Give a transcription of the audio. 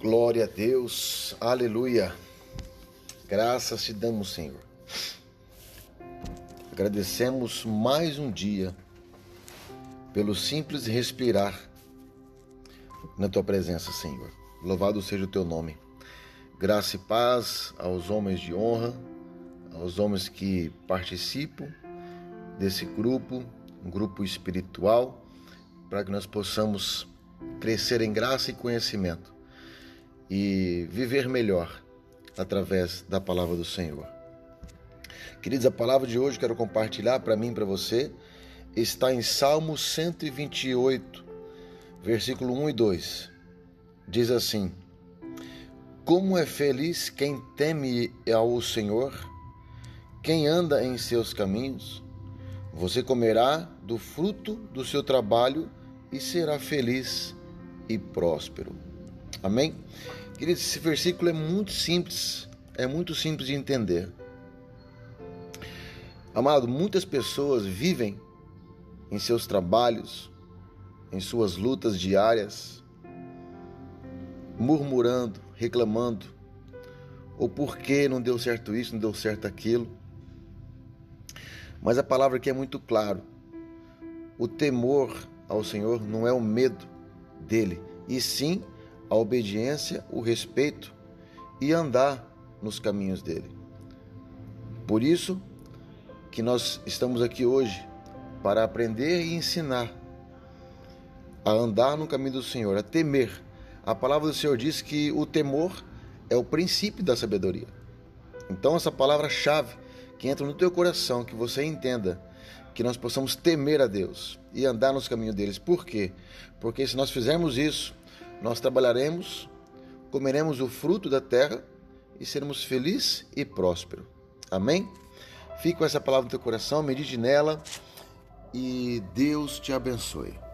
Glória a Deus, aleluia. Graças te damos, Senhor. Agradecemos mais um dia pelo simples respirar na tua presença, Senhor. Louvado seja o teu nome. Graça e paz aos homens de honra, aos homens que participam desse grupo, um grupo espiritual, para que nós possamos crescer em graça e conhecimento e viver melhor através da palavra do Senhor. Queridos, a palavra de hoje quero compartilhar para mim para você está em Salmo 128, versículo 1 e 2. Diz assim: Como é feliz quem teme ao Senhor, quem anda em seus caminhos. Você comerá do fruto do seu trabalho e será feliz e próspero. Amém? Queridos, esse versículo é muito simples, é muito simples de entender. Amado, muitas pessoas vivem em seus trabalhos, em suas lutas diárias, murmurando, reclamando, ou por que não deu certo isso, não deu certo aquilo. Mas a palavra aqui é muito claro. O temor ao Senhor não é o medo dele, e sim a obediência, o respeito e andar nos caminhos dele. Por isso que nós estamos aqui hoje para aprender e ensinar a andar no caminho do Senhor, a temer. A palavra do Senhor diz que o temor é o princípio da sabedoria. Então essa palavra-chave que entra no teu coração, que você entenda que nós possamos temer a Deus e andar nos caminhos deles. Por quê? Porque se nós fizermos isso, nós trabalharemos, comeremos o fruto da terra e seremos felizes e prósperos. Amém? Fique com essa palavra no teu coração, medite nela e Deus te abençoe.